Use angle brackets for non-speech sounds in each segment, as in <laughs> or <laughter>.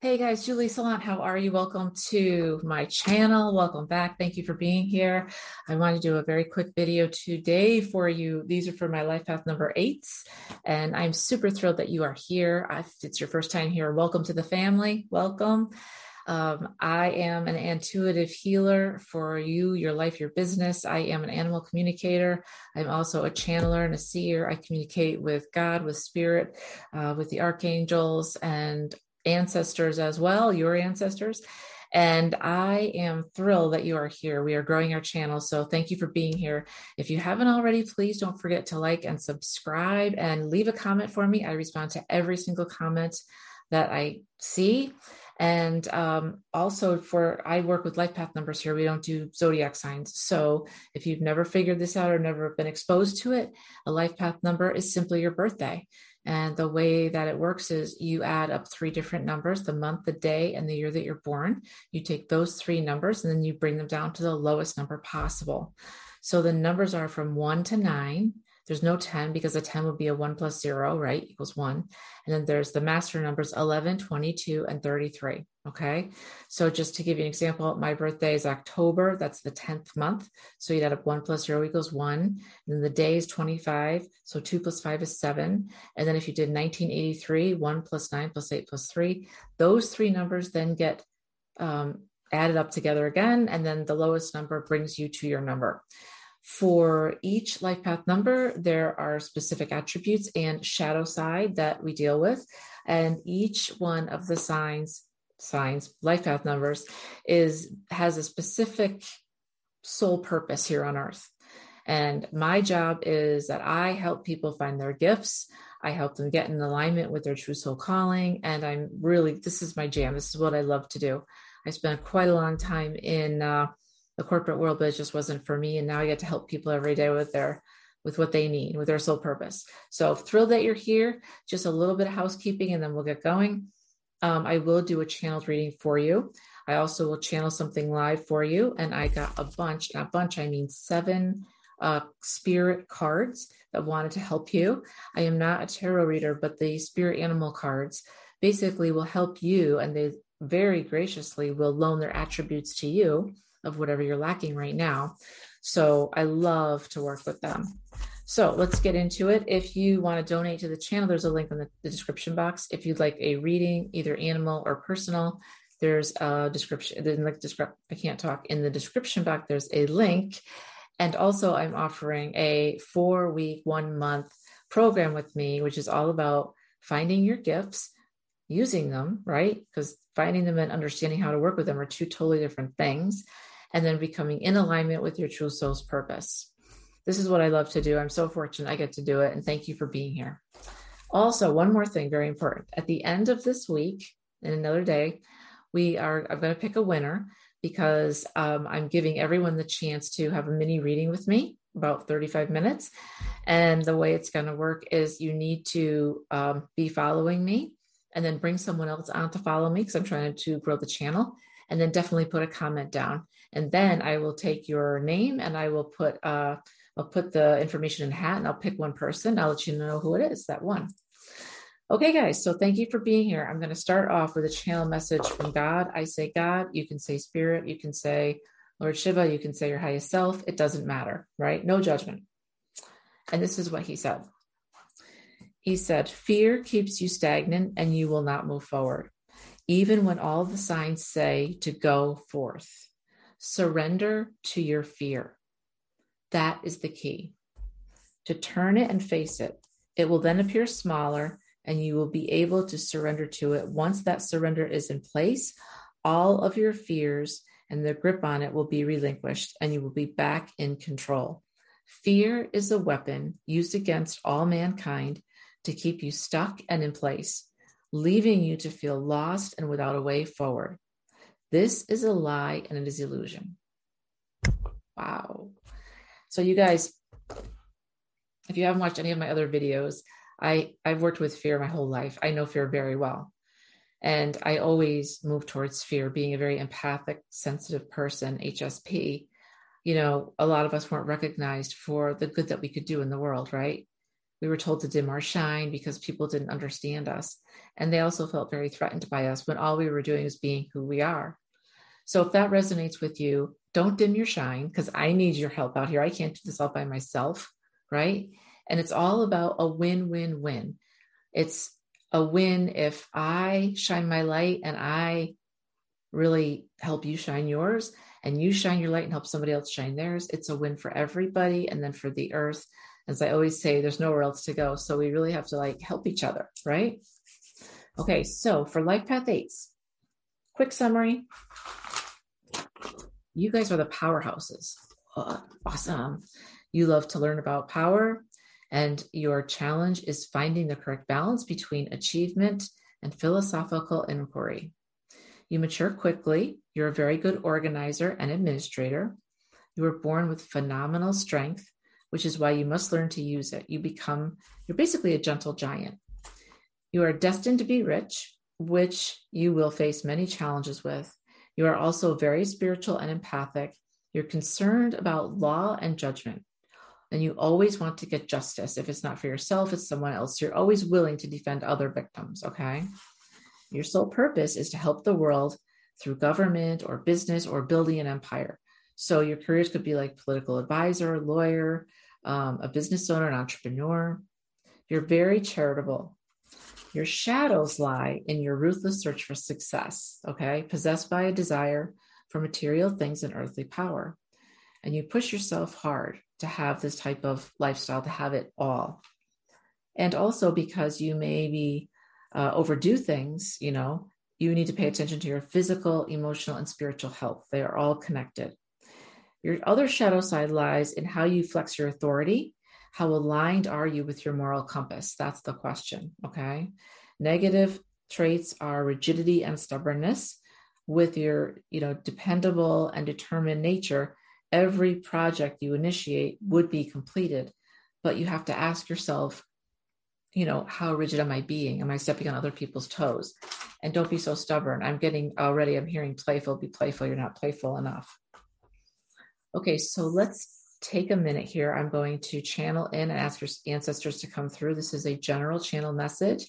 Hey guys, Julie Salant, how are you? Welcome to my channel. Welcome back. Thank you for being here. I want to do a very quick video today for you. These are for my life path number eight, and I'm super thrilled that you are here. If it's your first time here, welcome to the family. Welcome. Um, I am an intuitive healer for you, your life, your business. I am an animal communicator. I'm also a channeler and a seer. I communicate with God, with spirit, uh, with the archangels, and ancestors as well, your ancestors. And I am thrilled that you are here. We are growing our channel. So thank you for being here. If you haven't already, please don't forget to like and subscribe and leave a comment for me. I respond to every single comment that I see. And um, also for I work with life path numbers here. We don't do zodiac signs. So if you've never figured this out or never been exposed to it, a life path number is simply your birthday. And the way that it works is you add up three different numbers the month, the day, and the year that you're born. You take those three numbers and then you bring them down to the lowest number possible. So the numbers are from one to nine. There's no 10 because a 10 would be a 1 plus 0, right? Equals 1. And then there's the master numbers 11, 22, and 33. Okay. So just to give you an example, my birthday is October. That's the 10th month. So you'd add up 1 plus 0 equals 1. And then the day is 25. So 2 plus 5 is 7. And then if you did 1983, 1 plus 9 plus 8 plus 3, those three numbers then get um, added up together again. And then the lowest number brings you to your number. For each life path number, there are specific attributes and shadow side that we deal with. And each one of the signs, signs, life path numbers, is has a specific soul purpose here on earth. And my job is that I help people find their gifts. I help them get in alignment with their true soul calling. And I'm really, this is my jam. This is what I love to do. I spent quite a long time in uh, the corporate world, but it just wasn't for me. And now I get to help people every day with their with what they need, with their sole purpose. So thrilled that you're here. Just a little bit of housekeeping, and then we'll get going. Um, I will do a channeled reading for you. I also will channel something live for you, and I got a bunch. A bunch, I mean seven uh, spirit cards that wanted to help you. I am not a tarot reader, but the spirit animal cards basically will help you, and they very graciously will loan their attributes to you of whatever you're lacking right now. So I love to work with them. So let's get into it. If you want to donate to the channel, there's a link in the, the description box. If you'd like a reading, either animal or personal, there's a description. Then like describe, I can't talk in the description box. There's a link, and also I'm offering a four week, one month program with me, which is all about finding your gifts, using them, right? Because finding them and understanding how to work with them are two totally different things and then becoming in alignment with your true soul's purpose. This is what I love to do. I'm so fortunate I get to do it. And thank you for being here. Also, one more thing, very important. At the end of this week, in another day, we are, I'm going to pick a winner because um, I'm giving everyone the chance to have a mini reading with me, about 35 minutes. And the way it's going to work is you need to um, be following me and then bring someone else on to follow me because I'm trying to grow the channel and then definitely put a comment down. And then I will take your name and I will put uh, I'll put the information in hat and I'll pick one person. I'll let you know who it is that one. Okay, guys. So thank you for being here. I'm going to start off with a channel message from God. I say God. You can say Spirit. You can say Lord Shiva. You can say your highest self. It doesn't matter, right? No judgment. And this is what he said. He said, Fear keeps you stagnant and you will not move forward even when all the signs say to go forth. Surrender to your fear. That is the key. To turn it and face it, it will then appear smaller and you will be able to surrender to it. Once that surrender is in place, all of your fears and the grip on it will be relinquished and you will be back in control. Fear is a weapon used against all mankind to keep you stuck and in place leaving you to feel lost and without a way forward. This is a lie and it is illusion. Wow. So, you guys, if you haven't watched any of my other videos, I, I've worked with fear my whole life. I know fear very well. And I always move towards fear, being a very empathic, sensitive person, HSP. You know, a lot of us weren't recognized for the good that we could do in the world, right? We were told to dim our shine because people didn't understand us. And they also felt very threatened by us when all we were doing was being who we are. So if that resonates with you, don't dim your shine because I need your help out here. I can't do this all by myself, right? And it's all about a win win win. It's a win if I shine my light and I really help you shine yours and you shine your light and help somebody else shine theirs. It's a win for everybody and then for the earth. As I always say, there's nowhere else to go. So we really have to like help each other, right? Okay, so for Life Path Eights, quick summary. You guys are the powerhouses. Awesome. You love to learn about power, and your challenge is finding the correct balance between achievement and philosophical inquiry. You mature quickly. You're a very good organizer and administrator. You were born with phenomenal strength, which is why you must learn to use it. You become, you're basically a gentle giant. You are destined to be rich, which you will face many challenges with. You are also very spiritual and empathic. You're concerned about law and judgment and you always want to get justice. If it's not for yourself, it's someone else. You're always willing to defend other victims, okay? Your sole purpose is to help the world through government or business or building an empire. So your careers could be like political advisor, lawyer, um, a business owner, an entrepreneur. You're very charitable. Your shadows lie in your ruthless search for success, okay? Possessed by a desire for material things and earthly power. And you push yourself hard to have this type of lifestyle, to have it all. And also because you maybe uh, overdo things, you know, you need to pay attention to your physical, emotional, and spiritual health. They are all connected. Your other shadow side lies in how you flex your authority. How aligned are you with your moral compass? That's the question. Okay. Negative traits are rigidity and stubbornness. With your, you know, dependable and determined nature, every project you initiate would be completed but you have to ask yourself you know how rigid am i being am i stepping on other people's toes and don't be so stubborn i'm getting already i'm hearing playful be playful you're not playful enough okay so let's take a minute here i'm going to channel in and ask your ancestors to come through this is a general channel message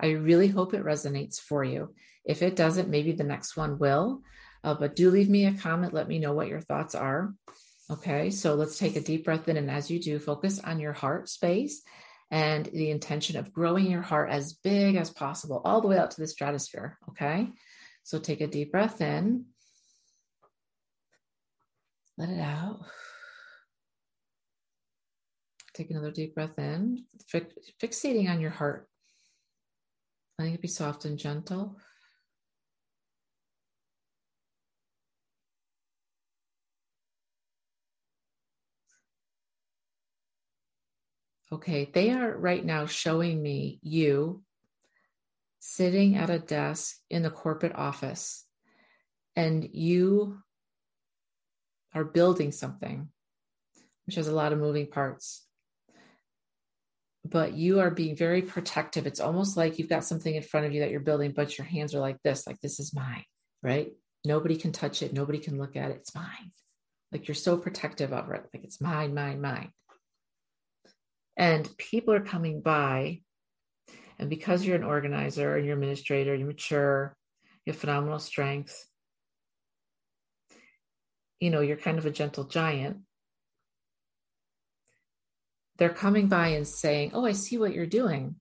i really hope it resonates for you if it doesn't maybe the next one will uh, but do leave me a comment. Let me know what your thoughts are. Okay, so let's take a deep breath in. And as you do, focus on your heart space and the intention of growing your heart as big as possible, all the way out to the stratosphere. Okay, so take a deep breath in, let it out. Take another deep breath in, fixating on your heart, letting it be soft and gentle. Okay, they are right now showing me you sitting at a desk in the corporate office and you are building something, which has a lot of moving parts. But you are being very protective. It's almost like you've got something in front of you that you're building, but your hands are like this, like this is mine, right? Nobody can touch it. Nobody can look at it. It's mine. Like you're so protective of it. Like it's mine, mine, mine and people are coming by and because you're an organizer and you're administrator you're mature you have phenomenal strength you know you're kind of a gentle giant they're coming by and saying oh i see what you're doing.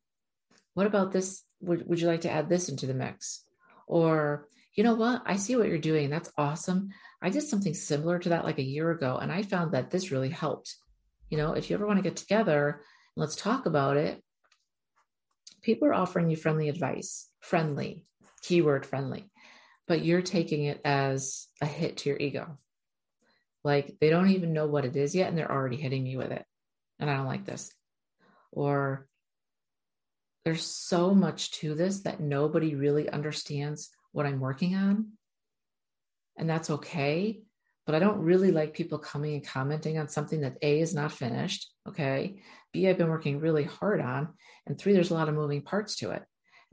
What about this? Would, would you like to add this into the mix? Or you know what? I see what you're doing. That's awesome. I did something similar to that like a year ago and i found that this really helped. You know, if you ever want to get together, let's talk about it. People are offering you friendly advice, friendly, keyword friendly, but you're taking it as a hit to your ego. Like they don't even know what it is yet, and they're already hitting me with it. And I don't like this. Or there's so much to this that nobody really understands what I'm working on. And that's okay but I don't really like people coming and commenting on something that A is not finished. Okay. B, I've been working really hard on. And three, there's a lot of moving parts to it. And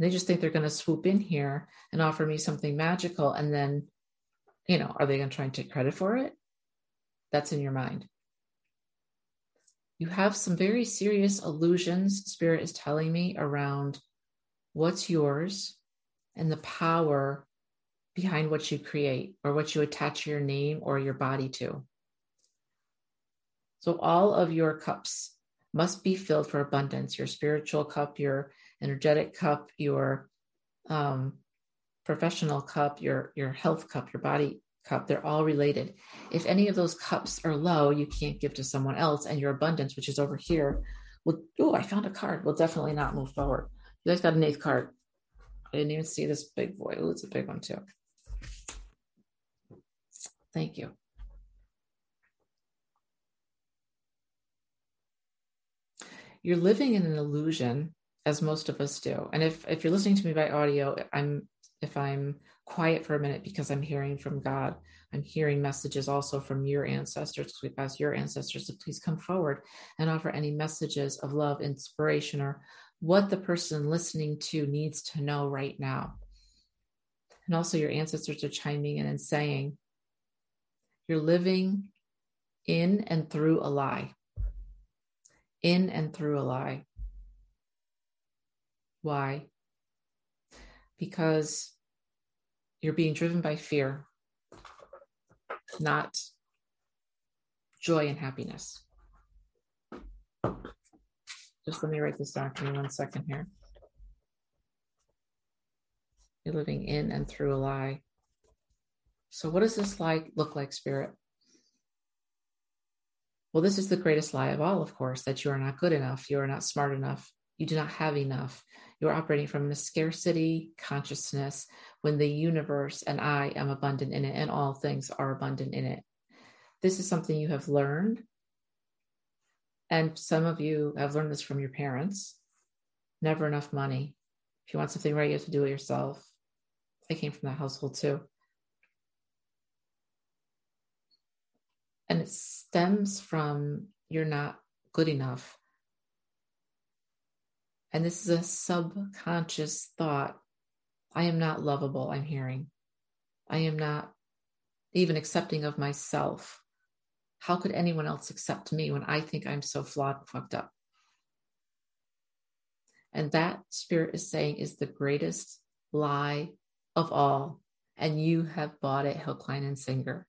they just think they're going to swoop in here and offer me something magical. And then, you know, are they going to try and take credit for it? That's in your mind. you have some very serious illusions, Spirit is telling me, around what's yours and the power behind what you create or what you attach your name or your body to. So, all of your cups must be filled for abundance your spiritual cup, your energetic cup, your um, professional cup, your, your health cup, your body cup, they're all related. If any of those cups are low, you can't give to someone else, and your abundance, which is over here, will. Oh, I found a card. Will definitely not move forward. You guys got an eighth card. I didn't even see this big boy. Oh, it's a big one too. Thank you. You're living in an illusion, as most of us do. And if if you're listening to me by audio, I'm if I'm quiet for a minute because I'm hearing from God. I'm hearing messages also from your ancestors because we've asked your ancestors to please come forward and offer any messages of love, inspiration, or what the person listening to needs to know right now. And also, your ancestors are chiming in and saying, You're living in and through a lie. In and through a lie. Why? Because you're being driven by fear, not joy and happiness. Just let me write this down for me one second here. You're living in and through a lie. So, what does this lie look like, Spirit? Well, this is the greatest lie of all, of course, that you are not good enough, you are not smart enough, you do not have enough. You're operating from a scarcity consciousness when the universe and I am abundant in it and all things are abundant in it. This is something you have learned. And some of you have learned this from your parents. Never enough money. If you want something right, you have to do it yourself. I came from that household too. And it stems from you're not good enough and this is a subconscious thought I am not lovable, I'm hearing. I am not even accepting of myself. How could anyone else accept me when I think I'm so flawed and fucked up? And that spirit is saying is the greatest lie of all. And you have bought it, Hill Klein and Singer.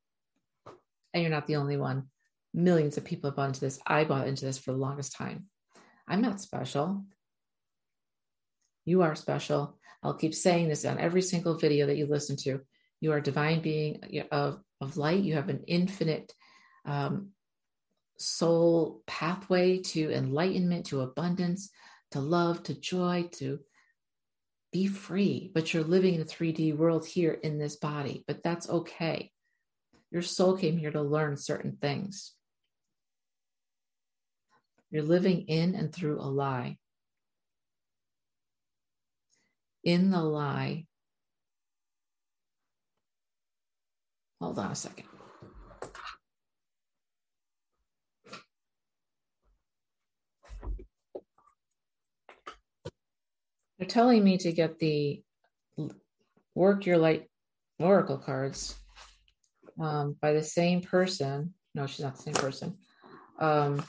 And you're not the only one. Millions of people have bought into this. I bought into this for the longest time. I'm not special. You are special. I'll keep saying this on every single video that you listen to. You are a divine being of, of light. You have an infinite um, soul pathway to enlightenment, to abundance, to love, to joy, to be free. But you're living in a 3D world here in this body, but that's okay. Your soul came here to learn certain things. You're living in and through a lie in the lie. Hold on a second. They're telling me to get the work your light oracle cards um, by the same person. No, she's not the same person. Um,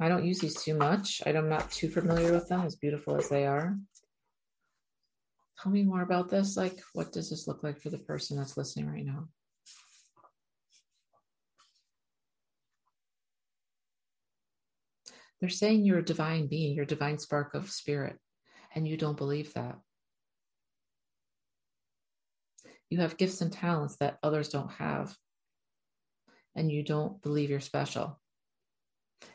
I don't use these too much. I'm not too familiar with them, as beautiful as they are tell me more about this? Like, what does this look like for the person that's listening right now? They're saying you're a divine being, you're a divine spark of spirit, and you don't believe that. You have gifts and talents that others don't have, and you don't believe you're special.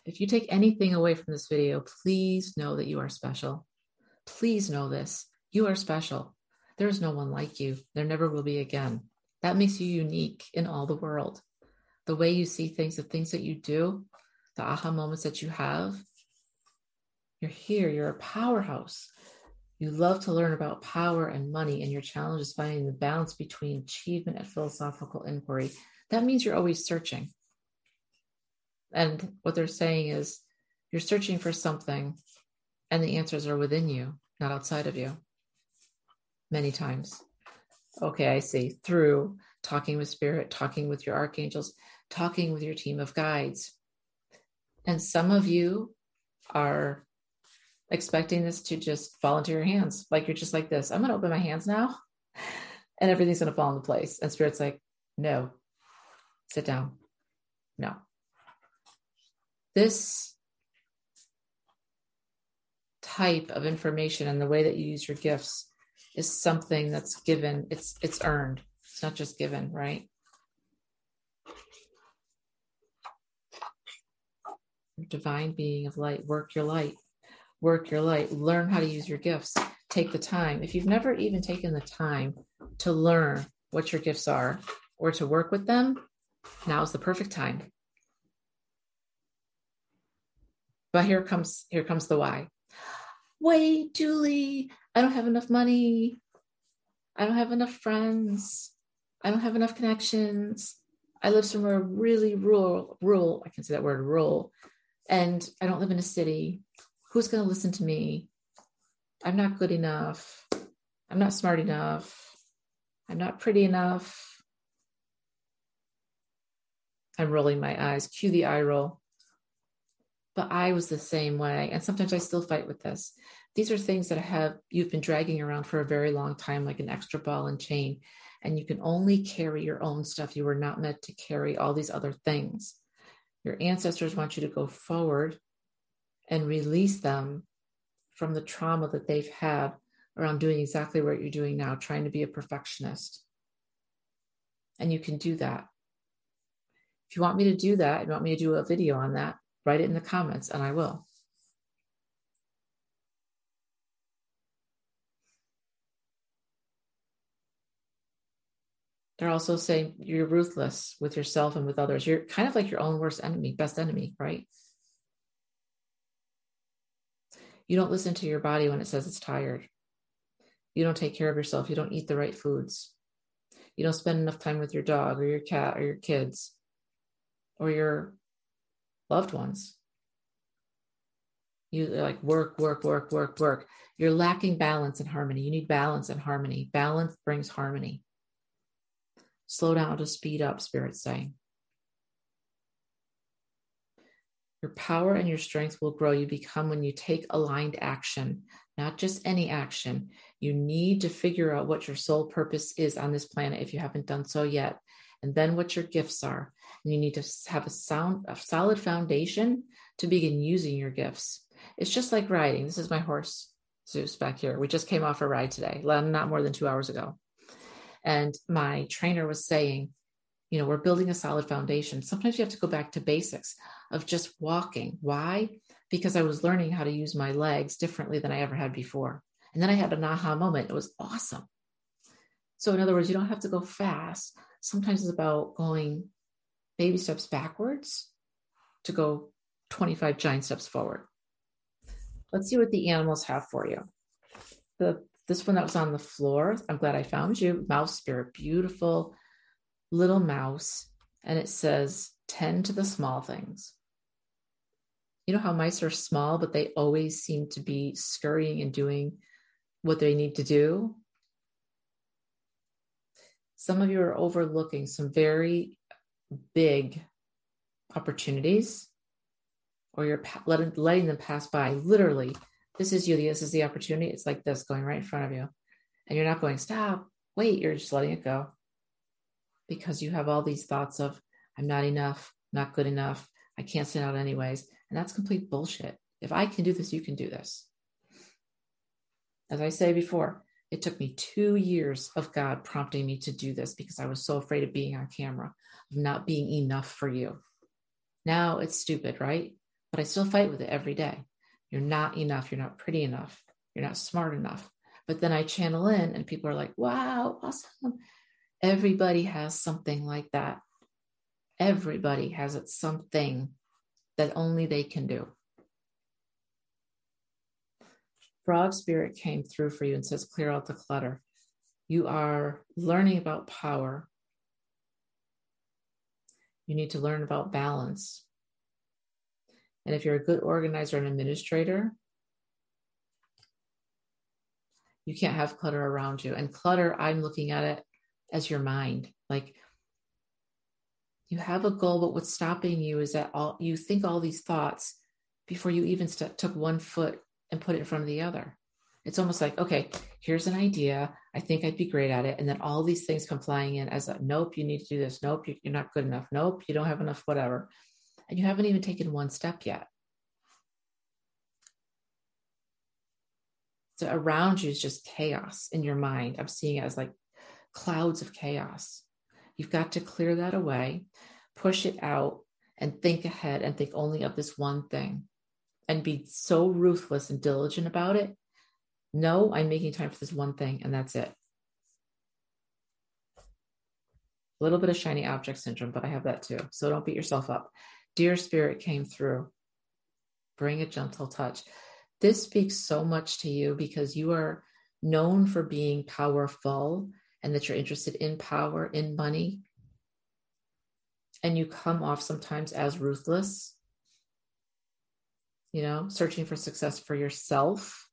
If you take anything away from this video, please know that you are special. Please know this. You are special. There is no one like you. There never will be again. That makes you unique in all the world. The way you see things, the things that you do, the aha moments that you have. You're here. You're a powerhouse. You love to learn about power and money, and your challenge is finding the balance between achievement and philosophical inquiry. That means you're always searching. And what they're saying is you're searching for something, and the answers are within you, not outside of you many times. Okay, I see. Through talking with spirit, talking with your archangels, talking with your team of guides. And some of you are expecting this to just fall into your hands. Like you're just like this. I'm going to open my hands now <laughs> and everything's going to fall into place. And spirit's like, no, sit down. No. This type of information and the way that you use your gifts is something that's given, it's it's earned. It's not just given, right? Divine being of light, work your light. Work your light. Learn how to use your gifts. Take the time. If you've never even taken the time to learn what your gifts are or to work with them, now is the perfect time. But here comes here comes the why. Wait, Julie, I don't have enough money. I don't have enough friends. I don't have enough connections. I live somewhere really rural, rural, I can say that word rural, and I don't live in a city. Who's going to listen to me? I'm not good enough. I'm not smart enough. I'm not pretty enough. I'm rolling my eyes. Cue the eye roll. But I was the same way. And sometimes I still fight with this. These are things that have you've been dragging around for a very long time, like an extra ball and chain. And you can only carry your own stuff. You were not meant to carry all these other things. Your ancestors want you to go forward and release them from the trauma that they've had around doing exactly what you're doing now, trying to be a perfectionist. And you can do that. If you want me to do that, you want me to do a video on that, write it in the comments and I will. They're also saying you're ruthless with yourself and with others. You're kind of like your own worst enemy, best enemy, right? You don't listen to your body when it says it's tired. You don't take care of yourself. You don't eat the right foods. You don't spend enough time with your dog or your cat or your kids or your loved ones. You like work, work, work, work, work. You're lacking balance and harmony. You need balance and harmony. Balance brings harmony. Slow down to speed up, Spirit's saying. Your power and your strength will grow. You become when you take aligned action, not just any action. You need to figure out what your sole purpose is on this planet if you haven't done so yet, and then what your gifts are. And you need to have a sound, a solid foundation to begin using your gifts. It's just like riding. This is my horse, Zeus, back here. We just came off a ride today, not more than two hours ago. And my trainer was saying, you know, we're building a solid foundation. Sometimes you have to go back to basics of just walking. Why? Because I was learning how to use my legs differently than I ever had before. And then I had an aha moment. It was awesome. So, in other words, you don't have to go fast. Sometimes it's about going baby steps backwards to go 25 giant steps forward. Let's see what the animals have for you. The this one that was on the floor, I'm glad I found you. Mouse spirit, beautiful little mouse. And it says, tend to the small things. You know how mice are small, but they always seem to be scurrying and doing what they need to do? Some of you are overlooking some very big opportunities, or you're letting, letting them pass by literally this is you. This is the opportunity. It's like this going right in front of you. And you're not going, stop, wait, you're just letting it go because you have all these thoughts of, I'm not enough, not good enough, I can't stand out anyways. And that's complete bullshit. If I can do this, you can do this. As I say before, it took me two years of God prompting me to do this because I was so afraid of being on camera, of not being enough for you. Now it's stupid, right? But I still fight with it every day. You're not enough. You're not pretty enough. You're not smart enough. But then I channel in and people are like, wow, awesome. Everybody has something like that. Everybody has it something that only they can do. Frog Spirit came through for you and says, clear out the clutter. You are learning about power. You need to learn about balance. And if you're a good organizer and administrator, you can't have clutter around you. And clutter, I'm looking at it as your mind. Like You have a goal, but what's stopping you is that all you think all these thoughts before you even st- took one foot and put it in front of the other. It's almost like, okay, here's an idea. I think I'd be great at it. And then all these things come flying in as a nope, you need to do this. Nope, you're not good enough. Nope, you don't have enough, whatever. And you haven't even taken one step yet. So around you is just chaos in your mind. I'm seeing it as like clouds of chaos. You've got to clear that away, push it out, and think ahead and think only of this one thing and be so ruthless and diligent about it. No, I'm making time for this one thing, and that's it. A little bit of shiny object syndrome, but I have that too. So don't beat yourself up. Dear Spirit came through. Bring a gentle touch. This speaks so much to you because you are known for being powerful and that you're interested in power, in money. And you come off sometimes as ruthless, you know, searching for success for yourself.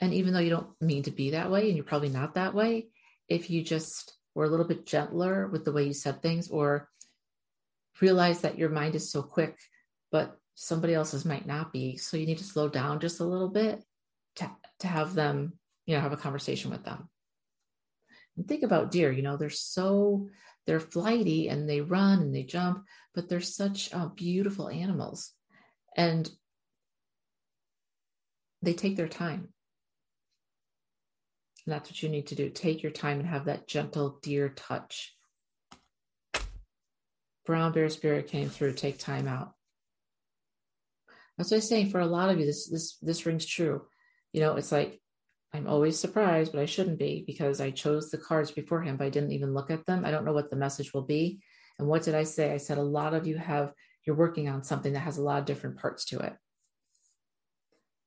And even though you don't mean to be that way, and you're probably not that way, if you just were a little bit gentler with the way you said things, or realize that your mind is so quick, but somebody else's might not be. So you need to slow down just a little bit to, to have them, you know, have a conversation with them. And think about deer, you know, they're so, they're flighty and they run and they jump, but they're such uh, beautiful animals. And they take their time. And that's what you need to do. Take your time and have that gentle deer touch. Brown bear spirit came through. Take time out. That's what I'm saying. For a lot of you, this this this rings true. You know, it's like I'm always surprised, but I shouldn't be because I chose the cards beforehand, but I didn't even look at them. I don't know what the message will be. And what did I say? I said a lot of you have you're working on something that has a lot of different parts to it.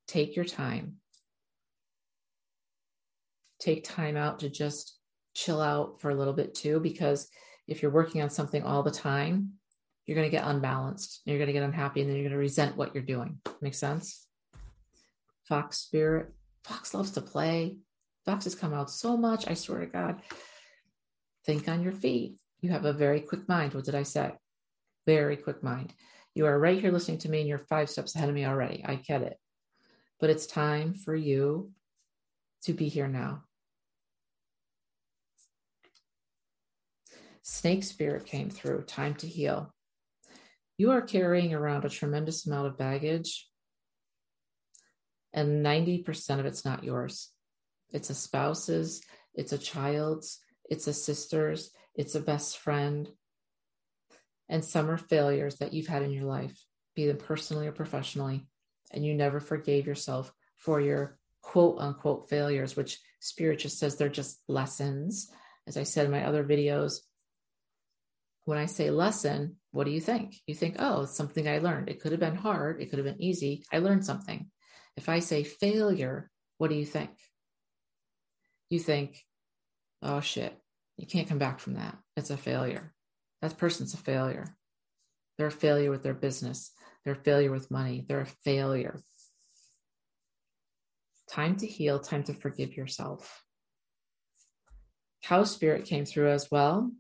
Take your time. Take time out to just chill out for a little bit too, because if you're working on something all the time, you're going to get unbalanced. You're going to get unhappy and then you're going to resent what you're doing. Make sense? Fox spirit. Fox loves to play. Foxes come out so much. I swear to God. Think on your feet. You have a very quick mind. What did I say? Very quick mind. You are right here listening to me and you're five steps ahead of me already. I get it. But it's time for you to be here now. Snake spirit came through. Time to heal. You are carrying around a tremendous amount of baggage and 90% of it's not yours. It's a spouse's, it's a child's, it's a sister's, it's a best friend. And some are failures that you've had in your life, be them personally or professionally, and you never forgave yourself for your quote unquote failures, which Spirit just says they're just lessons. As I said in my other videos, when I say lesson, what do you think? You think, oh, it's something I learned. It could have been hard. It could have been easy. I learned something. If I say failure, what do you think? You think, oh shit, you can't come back from that. It's a failure. That person's a failure. They're a failure with their business. They're a failure with money. They're a failure. Time to heal, time to forgive yourself. Cow spirit came through as well.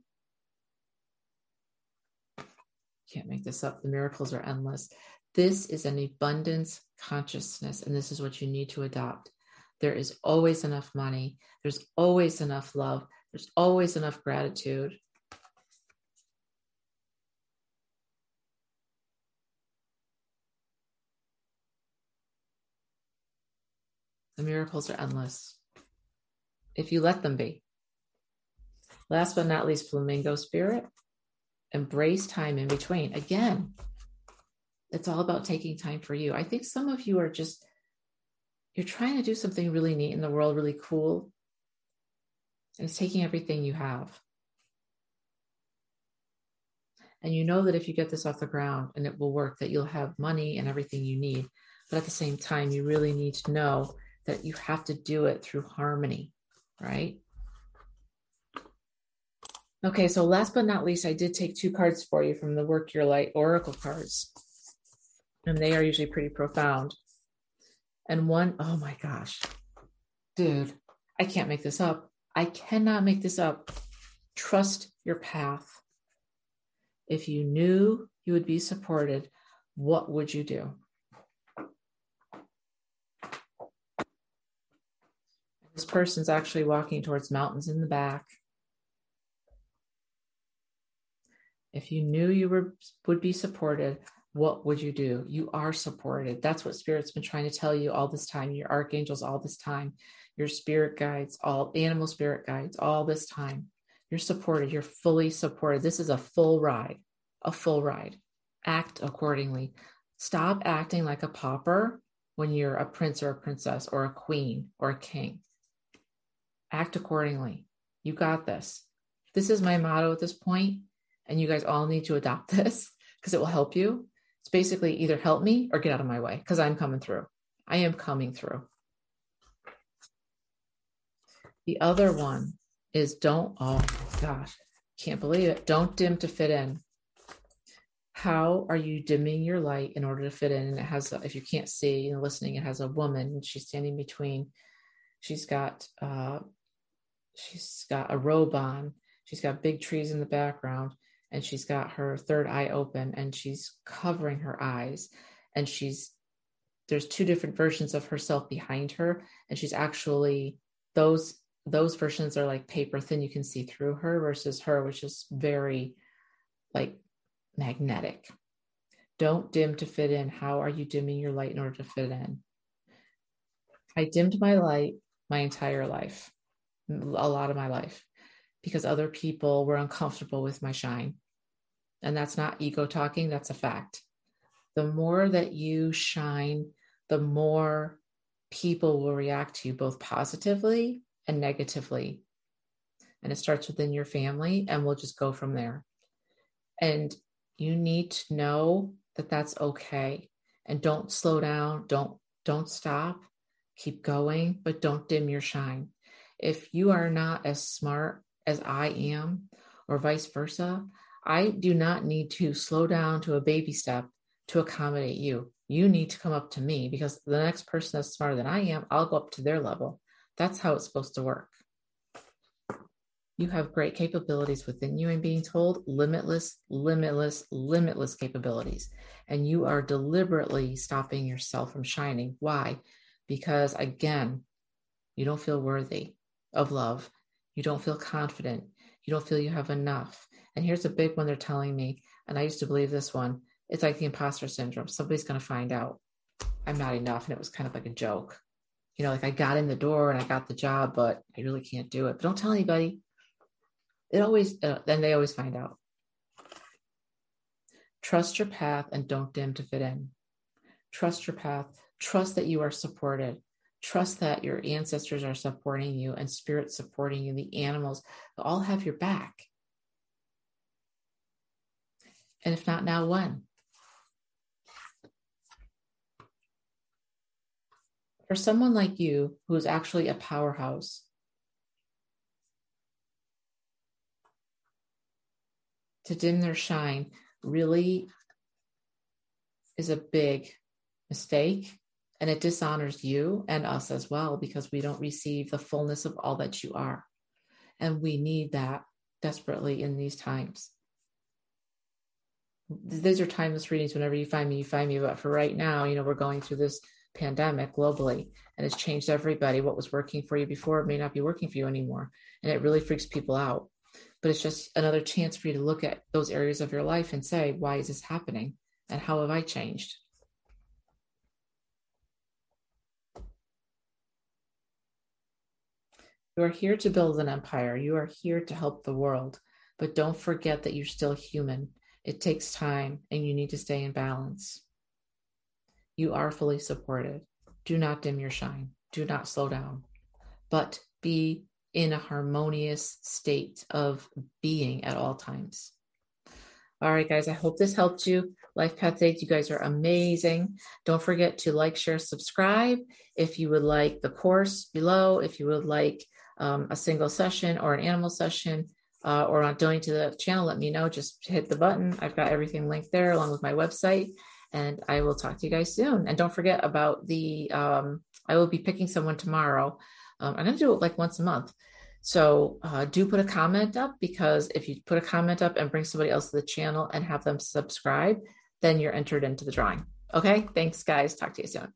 Can't make this up. The miracles are endless. This is an abundance consciousness, and this is what you need to adopt. There is always enough money, there's always enough love, there's always enough gratitude. The miracles are endless if you let them be. Last but not least, flamingo spirit. Embrace time in between. Again, it's all about taking time for you. I think some of you are just, you're trying to do something really neat in the world, really cool. And it's taking everything you have. And you know that if you get this off the ground and it will work, that you'll have money and everything you need. But at the same time, you really need to know that you have to do it through harmony, right? Okay, so last but not least, I did take two cards for you from the Work Your Light Oracle cards and they are usually pretty profound. And one, oh my gosh, dude, I can't make this up. I cannot make this up. Trust your path. If you knew you would be supported, what would you do? This person's actually walking towards mountains in the back. If you knew you were would be supported, what would you do? You are supported. That's what Spirit's been trying to tell you all this time, your archangels all this time, your spirit guides, all animal spirit guides, all this time. You're supported. You're fully supported. This is a full ride, a full ride. Act accordingly. Stop acting like a pauper when you're a prince or a princess or a queen or a king. Act accordingly. You got this. This is my motto at this point, and you guys all need to adopt <laughs> this because it will help you. It's basically either help me or get out of my way because I'm coming through. I am coming through. The other one is don't, oh gosh, can't believe it. Don't dim to fit in. How are you dimming your light in order to fit in? And it has, if you can't see and listening, it has a woman and she's standing between, she's got, uh, she's got a robe on. She's got big trees in the background and she's got her third eye open and she's covering her eyes and she's there's two different versions of herself behind her and she's actually those those versions are like paper thin you can see through her versus her which is very like magnetic. Don't dim to fit in. How are you dimming your light in order to fit in? I dimmed my light my entire life a lot of my life because other people were uncomfortable with my shine and that's not ego talking that's a fact the more that you shine the more people will react to you both positively and negatively. And it starts within your family, and we'll just go from there. And you need to know that that's okay. And don't slow down, don't don't stop, keep going, but don't dim your shine. If you are not as smart as I am, or vice versa, I do not need to slow down to a baby step to accommodate you. You need to come up to me because the next person that's smarter than I am, I'll go up to their level. That's how it's supposed to work. You have great capabilities within you. I'm being told limitless, limitless, limitless capabilities. And you are deliberately stopping yourself from shining. Why? Because again, you don't feel worthy of love. You don't feel confident. You don't feel you have enough. And here's a big one they're telling me. And I used to believe this one. It's like the imposter syndrome. Somebody's going to find out I'm not enough. And it was kind of like a joke you know, like I got in the door and I got the job, but I really can't do it. But don't tell anybody. It always, uh, then they always find out. Trust your path and don't dim to fit in. Trust your path. Trust that you are supported. Trust that your ancestors are supporting you and spirit supporting you. The animals all have your back. And if not now, when? for someone like you who is actually a powerhouse to dim their shine really is a big mistake and it dishonors you and us as well because we don't receive the fullness of all that you are and we need that desperately in these times these are timeless readings whenever you find me you find me but for right now you know we're going through this pandemic globally and it's changed everybody. What was working for you before may not be working for you anymore. And it really freaks people out. But it's just another chance for you to look at those areas of your life and say, why is this happening? And how have I changed? You are here to build an empire. You are here to help the world. But don't forget that you're still human. It takes time and you need to stay in balance. You are fully supported. Do not dim your shine. Do not slow down, but be in a harmonious state of being at all times. All right, guys, I hope this helped you. Life Path 8, you guys are amazing. Don't forget to like, share, subscribe. If you would like the course below, if you would like um, a single session or an animal session, uh, or on donate to the channel, let me know. Just hit the button. I've got everything linked there along with my website. And I will talk to you guys soon. And don't forget about the, um, I will be picking someone tomorrow. Um, I'm going to do it like once a month So uh, do put a comment up because if you put a comment up and bring somebody else to the channel and have them subscribe, then you're entered into the drawing. Okay. Thanks, guys. Talk to you soon.